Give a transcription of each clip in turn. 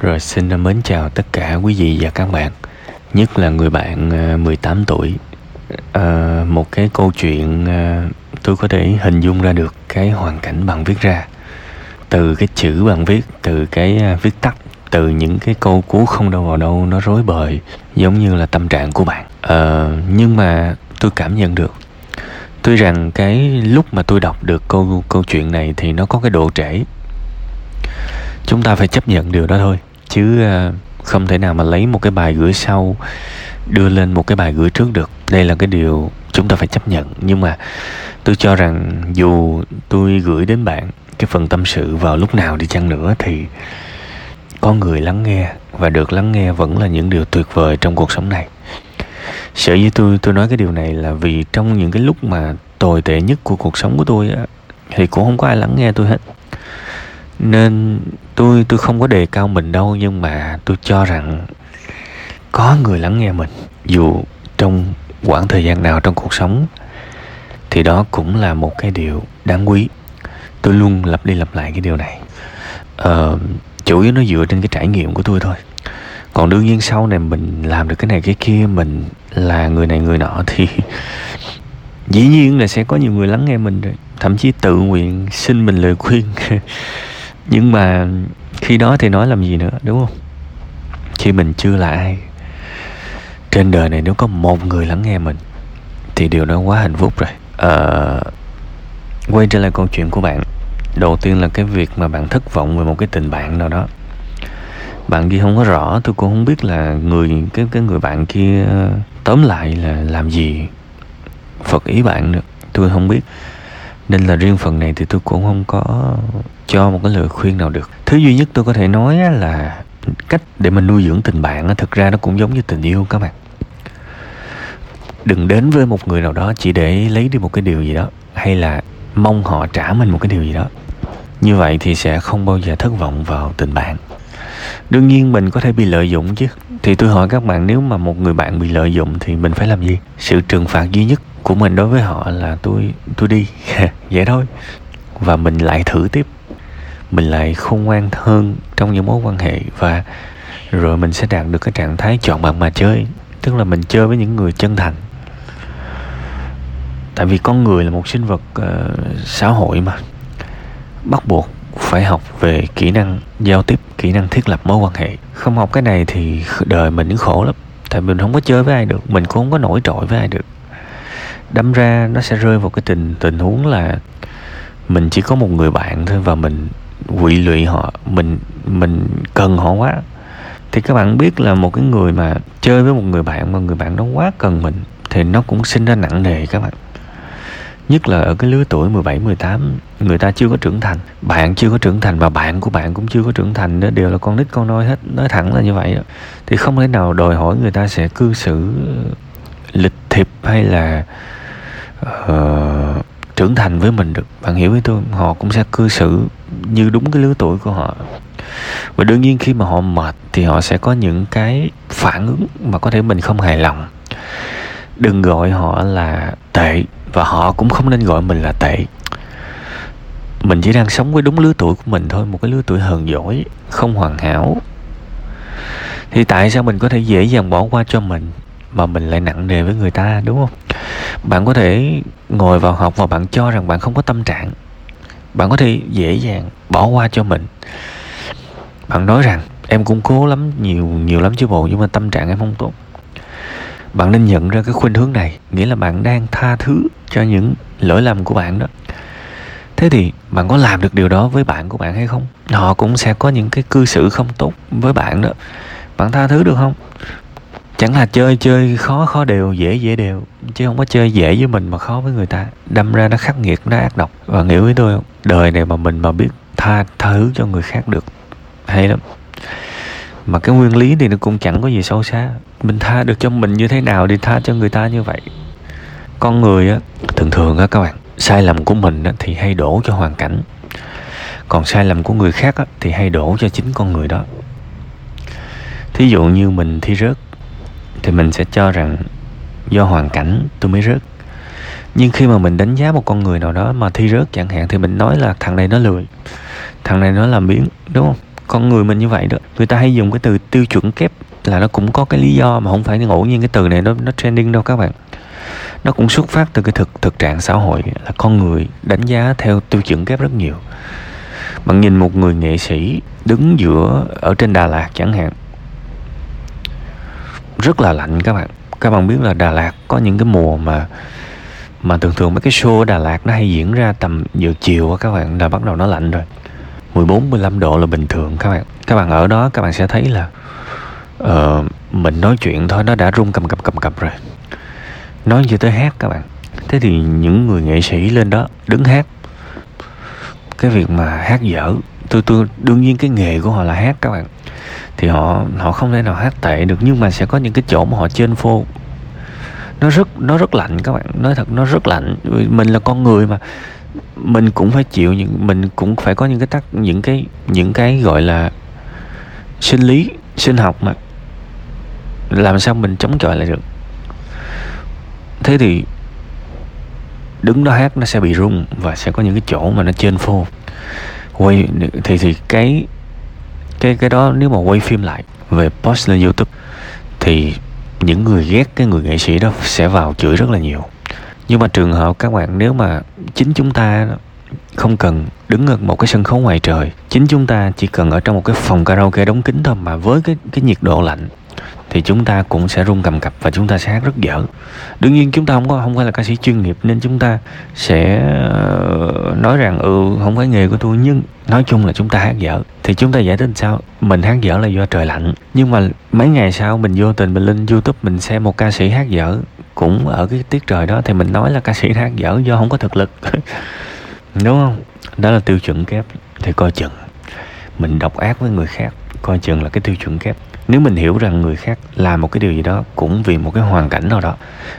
Rồi xin mến chào tất cả quý vị và các bạn Nhất là người bạn à, 18 tuổi. À, Một cái câu chuyện à, tôi có thể hình dung ra được cái hoàn cảnh bạn viết ra. Từ cái chữ bạn viết, từ cái à, viết tắt Từ những cái câu cú không đâu vào đâu nó rối bời Giống như là tâm trạng của bạn. À, Nhưng mà tôi cảm nhận được Tuy rằng cái lúc mà tôi đọc được câu câu chuyện này thì nó có cái độ trễ. Chúng ta phải chấp nhận điều đó thôi chứ ờ, không thể nào mà lấy một cái bài gửi sau, đưa lên một cái bài gửi trước được. Đây là cái điều chúng ta phải chấp nhận. Nhưng mà tôi cho rằng dù tôi gửi đến bạn cái phần tâm sự vào lúc nào đi chăng nữa thì có người lắng nghe và được lắng nghe vẫn là những điều tuyệt vời trong cuộc sống này. Sở dĩ tôi tôi nói cái điều này là vì trong những cái lúc mà tồi tệ nhất của cuộc sống của tôi á, thì cũng không có ai lắng nghe tôi hết nên tôi tôi không có đề cao mình đâu nhưng mà tôi cho rằng có người lắng nghe mình dù trong quãng thời gian nào trong cuộc sống thì đó cũng là một cái điều đáng quý. Tôi luôn lặp đi lặp lại cái điều này. Ờ, chủ yếu nó dựa trên cái trải nghiệm của tôi thôi. Còn đương nhiên sau này mình làm được cái này cái kia mình là người này người nọ thì dĩ nhiên là sẽ có nhiều người lắng nghe mình rồi. Thậm chí tự nguyện xin mình lời khuyên. nhưng mà khi đó thì nói làm gì nữa đúng không? Khi mình chưa là ai. Trên đời này nếu có một người lắng nghe mình thì điều đó quá hạnh phúc rồi. À, quay trở lại câu chuyện của bạn. Đầu tiên là cái việc mà bạn thất vọng về một cái tình bạn nào đó. Bạn kia không có rõ tôi cũng không biết là người cái cái người bạn kia tóm lại là làm gì phật ý bạn được tôi không biết nên là riêng phần này thì tôi cũng không có cho một cái lời khuyên nào được. Thứ duy nhất tôi có thể nói là cách để mình nuôi dưỡng tình bạn thực ra nó cũng giống như tình yêu các bạn. Đừng đến với một người nào đó chỉ để lấy đi một cái điều gì đó, hay là mong họ trả mình một cái điều gì đó. Như vậy thì sẽ không bao giờ thất vọng vào tình bạn. Đương nhiên mình có thể bị lợi dụng chứ. Thì tôi hỏi các bạn, nếu mà một người bạn bị lợi dụng thì mình phải làm gì? Sự trừng phạt duy nhất của mình đối với họ là tôi tôi đi. Vậy thôi. Và mình lại thử tiếp. Mình lại khôn ngoan hơn trong những mối quan hệ và rồi mình sẽ đạt được cái trạng thái chọn bạn mà chơi. Tức là mình chơi với những người chân thành. Tại vì con người là một sinh vật uh, xã hội mà. Bắt buộc phải học về kỹ năng giao tiếp kỹ năng thiết lập mối quan hệ. Không học cái này thì đời mình khổ lắm. Tại mình không có chơi với ai được. Mình cũng không có nổi trội với ai được đâm ra nó sẽ rơi vào cái tình tình huống là mình chỉ có một người bạn thôi và mình quỵ lụy họ mình mình cần họ quá thì các bạn biết là một cái người mà chơi với một người bạn mà người bạn đó quá cần mình thì nó cũng sinh ra nặng nề các bạn nhất là ở cái lứa tuổi 17, 18 người ta chưa có trưởng thành bạn chưa có trưởng thành và bạn của bạn cũng chưa có trưởng thành đó đều là con nít con nôi hết nói thẳng là như vậy đó. thì không thể nào đòi hỏi người ta sẽ cư xử lịch thiệp hay là uh, trưởng thành với mình được bạn hiểu với tôi họ cũng sẽ cư xử như đúng cái lứa tuổi của họ. Và đương nhiên khi mà họ mệt thì họ sẽ có những cái phản ứng mà có thể mình không hài lòng. Đừng gọi họ là tệ và họ cũng không nên gọi mình là tệ. Mình chỉ đang sống với đúng lứa tuổi của mình thôi một cái lứa tuổi hờn dỗi không hoàn hảo. Thì tại sao mình có thể dễ dàng bỏ qua cho mình? Mà mình lại nặng nề với người ta, đúng không? Bạn có thể ngồi vào học và bạn cho rằng bạn không có tâm trạng. Bạn có thể dễ dàng bỏ qua cho mình. Bạn nói rằng, em cũng cố lắm, nhiều nhiều lắm chứ bộ, nhưng mà tâm trạng em không tốt. Bạn nên nhận ra cái khuynh hướng này, nghĩa là bạn đang tha thứ cho những lỗi lầm của bạn đó. Thế thì bạn có làm được điều đó với bạn của bạn hay không? Họ cũng sẽ có những cái cư xử không tốt với bạn đó. Bạn tha thứ được không? Chẳng là chơi chơi khó khó đều dễ dễ đều. Chứ không có chơi dễ với mình mà khó với người ta. Đâm ra nó khắc nghiệt nó ác độc. Và hiểu với tôi không đời này mà mình mà biết tha thứ cho người khác được hay lắm. Mà cái nguyên lý thì nó cũng chẳng có gì sâu xa. Mình tha được cho mình như thế nào thì tha cho người ta như vậy. Con người á thường thường á các bạn sai lầm của mình á, thì hay đổ cho hoàn cảnh. Còn sai lầm của người khác á, thì hay đổ cho chính con người đó. Thí dụ như mình thi rớt thì mình sẽ cho rằng do hoàn cảnh tôi mới rớt. Nhưng khi mà mình đánh giá một con người nào đó mà thi rớt chẳng hạn thì mình nói là thằng này nó lười, thằng này nó làm biến đúng không? Con người mình như vậy đó, người ta hay dùng cái từ tiêu chuẩn kép là nó cũng có cái lý do mà không phải ngẫu nhiên cái từ này nó nó trending đâu các bạn. Nó cũng xuất phát từ cái thực thực trạng xã hội là con người đánh giá theo tiêu chuẩn kép rất nhiều. Bạn nhìn một người nghệ sĩ đứng giữa, ở trên Đà Lạt chẳng hạn rất là lạnh các bạn. Các bạn biết là Đà Lạt có những cái mùa mà mà thường thường mấy cái show ở Đà Lạt nó hay diễn ra tầm giờ chiều các bạn là bắt đầu nó lạnh rồi. 14 15 độ là bình thường các bạn. Các bạn ở đó các bạn sẽ thấy là uh, mình nói chuyện thôi nó đã run cầm cập cầm cập rồi. Nói chưa tới hát các bạn. Thế thì những người nghệ sĩ lên đó đứng hát. Cái việc mà hát dở tôi tôi đương nhiên cái nghề của họ là hát các bạn thì họ họ không thể nào hát tệ được, nhưng mà sẽ có những cái chỗ mà họ trên phô. Nó rất nó rất lạnh các bạn, nói thật, nó rất lạnh. Mình là con người mà, mình cũng phải chịu những, mình cũng phải có những cái tắc, những cái những cái gọi là sinh lý, sinh học mà. Làm sao mình chống chọi lại được? Thế thì đứng đó hát nó sẽ bị rung và sẽ có những cái chỗ mà nó trên phô. Quay, thì thì cái cái cái đó nếu mà quay phim lại về post lên youtube thì những người ghét cái người nghệ sĩ đó sẽ vào chửi rất là nhiều. Nhưng mà trường hợp các bạn, nếu mà chính chúng ta không cần đứng ở một cái sân khấu ngoài trời, chính chúng ta chỉ cần ở trong một cái phòng karaoke đóng kín thôi mà với cái cái nhiệt độ lạnh, thì chúng ta cũng sẽ run cầm cập và chúng ta sẽ hát rất dở. Đương nhiên chúng ta không có, không phải là ca sĩ chuyên nghiệp nên chúng ta sẽ nói rằng ừ không phải nghề của tôi, nhưng nói chung là chúng ta hát dở. Thì chúng ta giải thích sao? Mình hát dở là do trời lạnh. Nhưng mà mấy ngày sau mình vô tình mình lên youtube mình xem một ca sĩ hát dở cũng ở cái tiết trời đó, thì mình nói là ca sĩ hát dở do không có thực lực. Đúng không? Đó là tiêu chuẩn kép, thì coi chừng. Mình độc ác với người khác, coi chừng là cái tiêu chuẩn kép. Nếu mình hiểu rằng người khác làm một cái điều gì đó cũng vì một cái hoàn cảnh nào đó,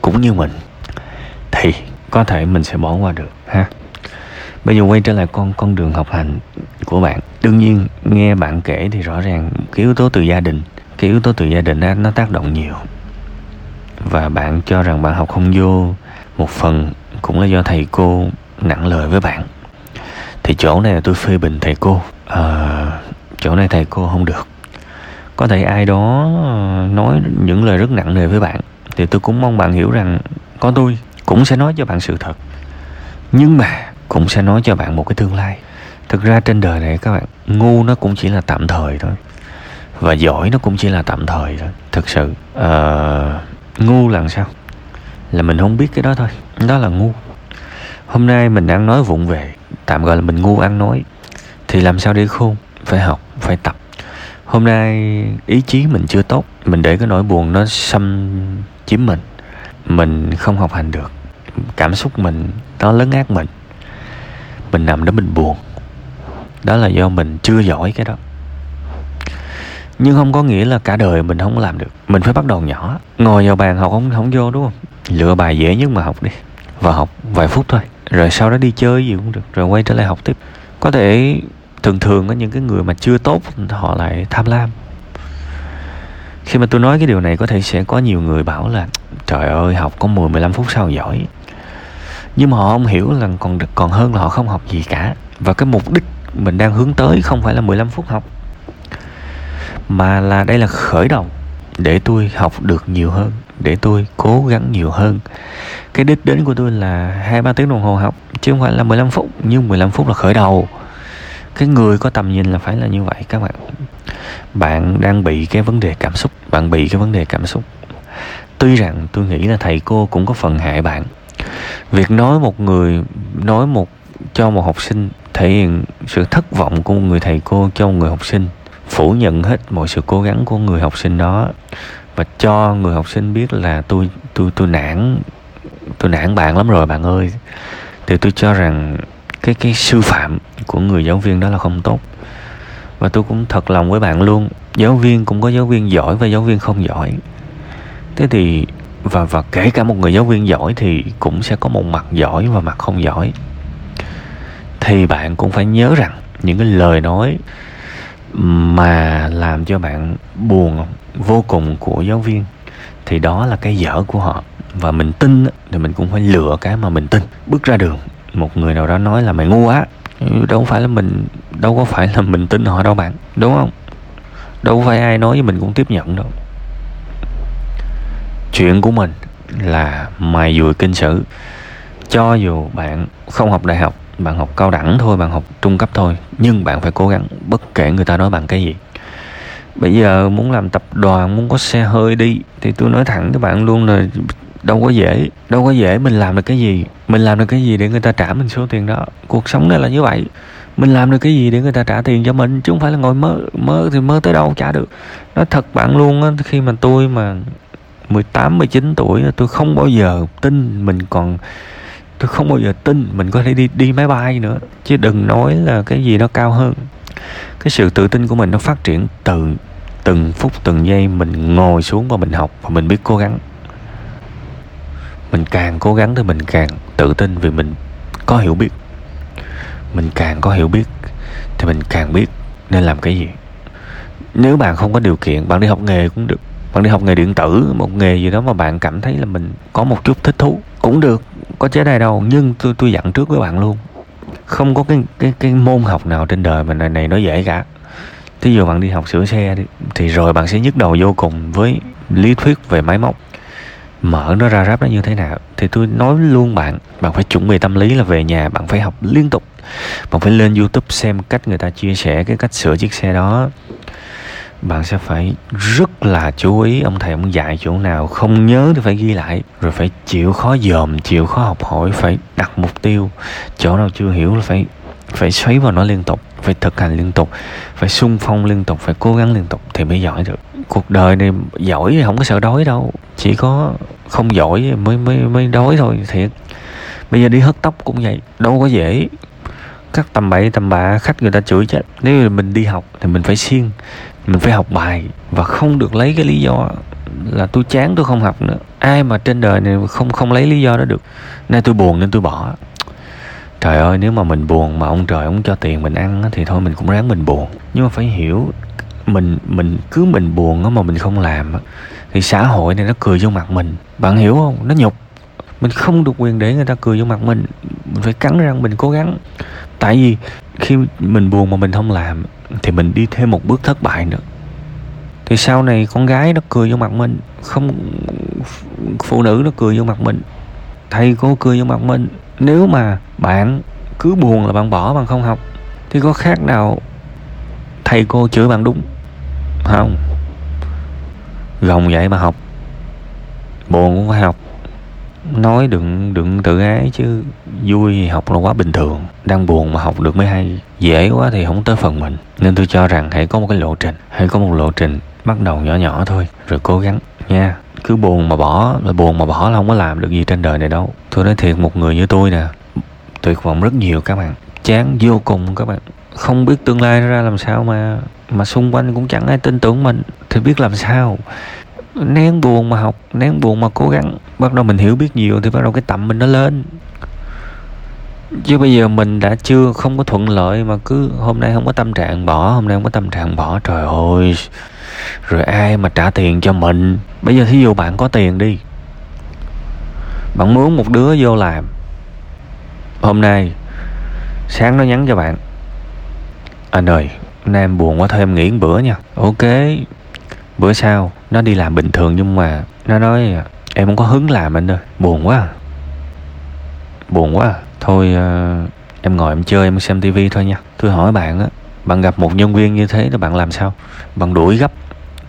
cũng như mình, thì có thể mình sẽ bỏ qua được, ha? Bây giờ quay trở lại con con đường học hành của bạn. Đương nhiên nghe bạn kể thì rõ ràng cái yếu tố từ gia đình cái yếu tố từ gia đình đó, nó tác động nhiều. Và bạn cho rằng bạn học không vô một phần cũng là do thầy cô nặng lời với bạn. Thì chỗ này là tôi phê bình thầy cô. À, chỗ này thầy cô không được. Có thể ai đó ờ, nói những lời rất nặng nề với bạn thì tôi cũng mong bạn hiểu rằng có tôi cũng sẽ nói cho bạn sự thật. Nhưng mà cũng sẽ nói cho bạn một cái tương lai. Thực ra trên đời này các bạn ngu nó cũng chỉ là tạm thời thôi và giỏi nó cũng chỉ là tạm thời thôi. Thực sự uh, ngu là sao? Là mình không biết cái đó thôi. Đó là ngu. Hôm nay mình ăn nói vụng về tạm gọi là mình ngu ăn nói thì làm sao để khôn? Phải học phải tập. Hôm nay ý chí mình chưa tốt mình để cái nỗi buồn nó xâm chiếm mình. Mình không học hành được. Cảm xúc mình nó lớn ác mình mình nằm đó mình buồn. Đó là do mình chưa giỏi cái đó. Nhưng không có nghĩa là cả đời mình không làm được. Mình phải bắt đầu nhỏ. Ngồi vào bàn học không không vô đúng không? Lựa bài dễ nhất mà học đi. Và học vài phút thôi. Rồi sau đó đi chơi gì cũng được. Rồi quay trở lại học tiếp. Có thể thường thường có những cái người mà chưa tốt, họ lại tham lam. Khi mà tôi nói cái điều này, có thể sẽ có nhiều người bảo là, trời ơi, học có 10 15 phút sau giỏi? Nhưng mà họ không hiểu là còn còn hơn là họ không học gì cả. Và cái mục đích mình đang hướng tới không phải là 15 phút học, mà là đây là khởi đầu để tôi học được nhiều hơn, để tôi cố gắng nhiều hơn. Cái đích đến của tôi là hai ba tiếng đồng hồ học, chứ không phải là 15 phút, nhưng 15 phút là khởi đầu. Cái người có tầm nhìn là phải là như vậy, các bạn. Bạn đang bị cái vấn đề cảm xúc, bạn bị cái vấn đề cảm xúc. Tuy rằng tôi nghĩ là thầy cô cũng có phần hại bạn việc nói một người, nói một, cho một học sinh thể hiện sự thất vọng của một người thầy cô cho một người học sinh, phủ nhận hết mọi sự cố gắng của người học sinh đó và cho người học sinh biết là tôi tôi tôi nản tôi nản bạn lắm rồi bạn ơi. Thì tôi cho rằng cái cái sư phạm của người giáo viên đó là không tốt. Và tôi cũng thật lòng với bạn luôn, giáo viên cũng có giáo viên giỏi và giáo viên không giỏi. Thế thì và và kể cả một người giáo viên giỏi thì cũng sẽ có một mặt giỏi và mặt không giỏi. Thì bạn cũng phải nhớ rằng những cái lời nói mà làm cho bạn buồn vô cùng của giáo viên thì đó là cái dở của họ. Và mình tin thì mình cũng phải lựa cái mà mình tin. Bước ra đường, một người nào đó nói là mày ngu á đâu phải là mình, đâu có phải là mình tin họ đâu bạn, đúng không? Đâu phải ai nói với mình cũng tiếp nhận đâu chuyện của mình là mài dùi kinh sử. Cho dù bạn không học đại học, bạn học cao đẳng thôi, bạn học trung cấp thôi, nhưng bạn phải cố gắng bất kể người ta nói bằng cái gì. Bây giờ muốn làm tập đoàn, muốn có xe hơi đi, thì tôi nói thẳng với bạn luôn là đâu có dễ, đâu có dễ mình làm được cái gì. Mình làm được cái gì để người ta trả mình số tiền đó. Cuộc sống này là như vậy. Mình làm được cái gì để người ta trả tiền cho mình, chứ không phải là ngồi mơ mơ thì mơ tới đâu trả được. Nói thật bạn luôn á, khi mà tôi mà 18, 19 tuổi tôi không bao giờ tin mình còn tôi không bao giờ tin mình có thể đi đi máy bay nữa. Chứ đừng nói là cái gì nó cao hơn. Cái sự tự tin của mình nó phát triển từ từng phút từng giây mình ngồi xuống và mình học và mình biết cố gắng. Mình càng cố gắng thì mình càng tự tin vì mình có hiểu biết. Mình càng có hiểu biết thì mình càng biết nên làm cái gì. Nếu bạn không có điều kiện bạn đi học nghề cũng được bạn đi học nghề điện tử, một nghề gì đó mà bạn cảm thấy là mình có một chút thích thú, cũng được, có chế này đâu, nhưng tôi tôi dặn trước với bạn luôn. Không có cái cái cái môn học nào trên đời mà này này nó dễ cả. Thí dụ bạn đi học sửa xe đi, thì rồi bạn sẽ nhức đầu vô cùng với lý thuyết về máy móc. Mở nó ra ráp nó như thế nào, thì tôi nói luôn bạn bạn phải chuẩn bị tâm lý là về nhà bạn phải học liên tục. Bạn phải lên youtube xem cách người ta chia sẻ, cái cách sửa chiếc xe đó bạn sẽ phải rất là chú ý, ông thầy ông dạy chỗ nào không nhớ thì phải ghi lại, rồi phải chịu khó dòm, chịu khó học hỏi, phải đặt mục tiêu. Chỗ nào chưa hiểu là phải phải xoáy vào nó liên tục, phải thực hành liên tục, phải sung phong liên tục, phải cố gắng liên tục thì mới giỏi được. Cuộc đời này giỏi thì không có sợ đói đâu, chỉ có không giỏi mới mới mới đói thôi thiệt bây giờ đi hớt tóc cũng vậy, đâu có dễ các tầm bậy, tầm bạ, khách người ta chửi chết. Nếu mình đi học thì mình phải siêng, mình phải học bài và không được lấy cái lý do là tôi chán, tôi không học nữa. Ai mà trên đời này không không lấy lý do đó được, nay tôi buồn nên tôi bỏ. Trời ơi, nếu mà mình buồn mà ông trời ông cho tiền mình ăn thì thôi mình cũng ráng mình buồn. Nhưng mà phải hiểu, mình mình cứ mình buồn mà mình không làm thì xã hội này nó cười vô mặt mình. Bạn hiểu không? Nó nhục. Mình không được quyền để người ta cười vô mặt mình. Mình phải cắn răng, mình cố gắng tại vì khi mình buồn mà mình không làm, thì mình đi thêm một bước thất bại nữa. Thì sau này con gái nó cười vô mặt mình, không, phụ nữ nó cười vô mặt mình, thầy cô cười vô mặt mình. Nếu mà bạn cứ buồn là bạn bỏ bạn không học, thì có khác nào thầy cô chửi bạn đúng không? Gồng vậy mà học, buồn cũng phải học nói đừng đừng tự ái chứ. Vui thì học là quá bình thường. Đang buồn mà học được mới hay. Dễ quá thì không tới phần mình. Nên tôi cho rằng hãy có một cái lộ trình. Hãy có một lộ trình bắt đầu nhỏ nhỏ thôi. Rồi cố gắng, nha. Cứ buồn mà bỏ, là buồn mà bỏ là không có làm được gì trên đời này đâu. Tôi nói thiệt, một người như tôi nè. Tuyệt vọng rất nhiều các bạn. Chán vô cùng các bạn. Không biết tương lai ra làm sao mà mà xung quanh cũng chẳng ai tin tưởng mình. Thì biết làm sao? Nén buồn mà học, nén buồn mà cố gắng. Bắt đầu mình hiểu biết nhiều thì bắt đầu cái tầm mình nó lên. Chứ bây giờ mình đã chưa, không có thuận lợi mà cứ hôm nay không có tâm trạng bỏ, hôm nay không có tâm trạng bỏ, trời ơi. Rồi ai mà trả tiền cho mình? Bây giờ thí dụ bạn có tiền đi. Bạn muốn một đứa vô làm. Hôm nay, sáng nó nhắn cho bạn. Anh ơi nay em buồn quá, thôi em nghỉ một bữa nha. Ok bữa sau nó đi làm bình thường nhưng mà nó nói em không có hứng làm anh ơi buồn quá à. buồn quá à? thôi uh, em ngồi em chơi em xem tivi thôi nha. Tôi hỏi bạn á bạn gặp một nhân viên như thế thì bạn làm sao? Bạn đuổi gấp.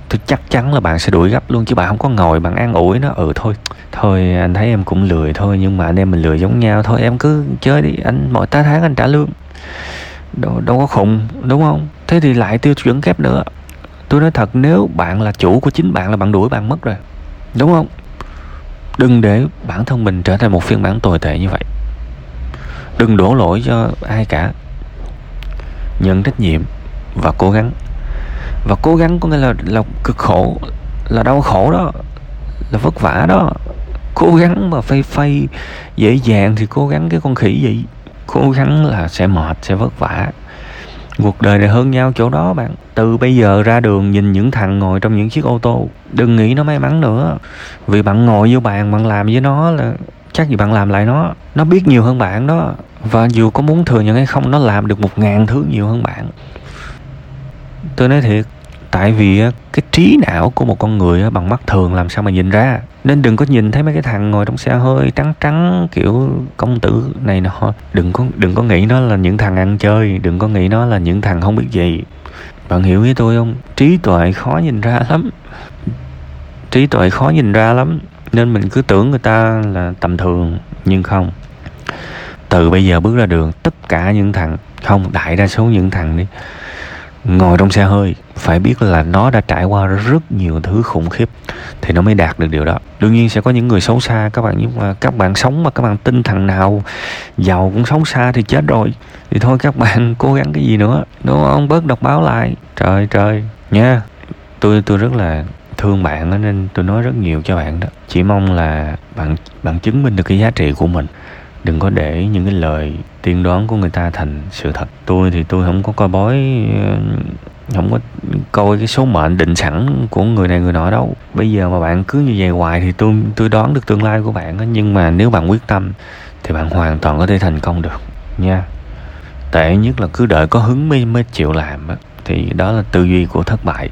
Tôi chắc chắn là bạn sẽ đuổi gấp luôn chứ bạn không có ngồi bạn an ủi nó ừ thôi. Thôi anh thấy em cũng lười thôi nhưng mà anh em mình lười giống nhau thôi em cứ chơi đi anh mỗi tá tháng anh trả lương. Đâu, đâu có khùng đúng không? Thế thì lại tiêu chuẩn kép nữa tôi nói thật, nếu bạn là chủ của chính bạn là bạn đuổi bạn mất rồi. Đúng không? Đừng để bản thân mình trở thành một phiên bản tồi tệ như vậy. Đừng đổ lỗi cho ai cả. Nhận trách nhiệm và cố gắng. Và cố gắng có nghĩa là là cực khổ, là đau khổ đó, là vất vả đó. Cố gắng mà phay phay dễ dàng thì cố gắng cái con khỉ gì cố gắng là sẽ mệt, sẽ vất vả. Cuộc đời này hơn nhau chỗ đó bạn từ bây giờ ra đường nhìn những thằng ngồi trong những chiếc ô tô, đừng nghĩ nó may mắn nữa. Vì bạn ngồi vô bàn bạn làm với nó là chắc gì bạn làm lại nó. Nó biết nhiều hơn bạn đó. Và dù có muốn thừa nhận hay không, nó làm được một ngàn thứ nhiều hơn bạn. Tôi nói thiệt, tại vì cái trí não của một con người bằng mắt thường làm sao mà nhìn ra? Nên đừng có nhìn thấy mấy cái thằng ngồi trong xe hơi trắng trắng, kiểu công tử này nọ. Đừng có đừng có nghĩ nó là những thằng ăn chơi, đừng có nghĩ nó là những thằng không biết gì bạn hiểu với tôi không? Trí tuệ khó nhìn ra lắm. Trí tuệ khó nhìn ra lắm. Nên mình cứ tưởng người ta là tầm thường, nhưng không. Từ bây giờ bước ra đường, tất cả những thằng, không, đại đa số những thằng đi Ừ. ngồi trong xe hơi phải biết là nó đã trải qua rất nhiều thứ khủng khiếp thì nó mới đạt được điều đó. Đương nhiên sẽ có những người xấu xa các bạn nhưng mà các bạn sống mà các bạn tin thằng nào giàu cũng xấu xa thì chết rồi. Thì thôi các bạn cố gắng cái gì nữa đúng không? Bớt đọc báo lại. Trời trời. Nha tôi tôi rất là thương bạn đó, nên tôi nói rất nhiều cho bạn đó. Chỉ mong là bạn bạn chứng minh được cái giá trị của mình đừng có để những cái lời tiên đoán của người ta thành sự thật. Tôi thì tôi không có coi bói ờ, không có coi cái số mệnh định sẵn của người này người nọ đâu. Bây giờ mà bạn cứ như vậy hoài thì tôi tôi đoán được tương lai của bạn đó nhưng mà nếu bạn quyết tâm thì bạn hoàn toàn có thể thành công được, nha. Tệ nhất là cứ đợi có hứng mới mới chịu làm á, thì đó là tư duy của thất bại.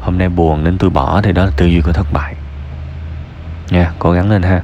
Hôm nay buồn nên tôi bỏ thì đó là tư duy của thất bại. Nha, cố gắng lên ha.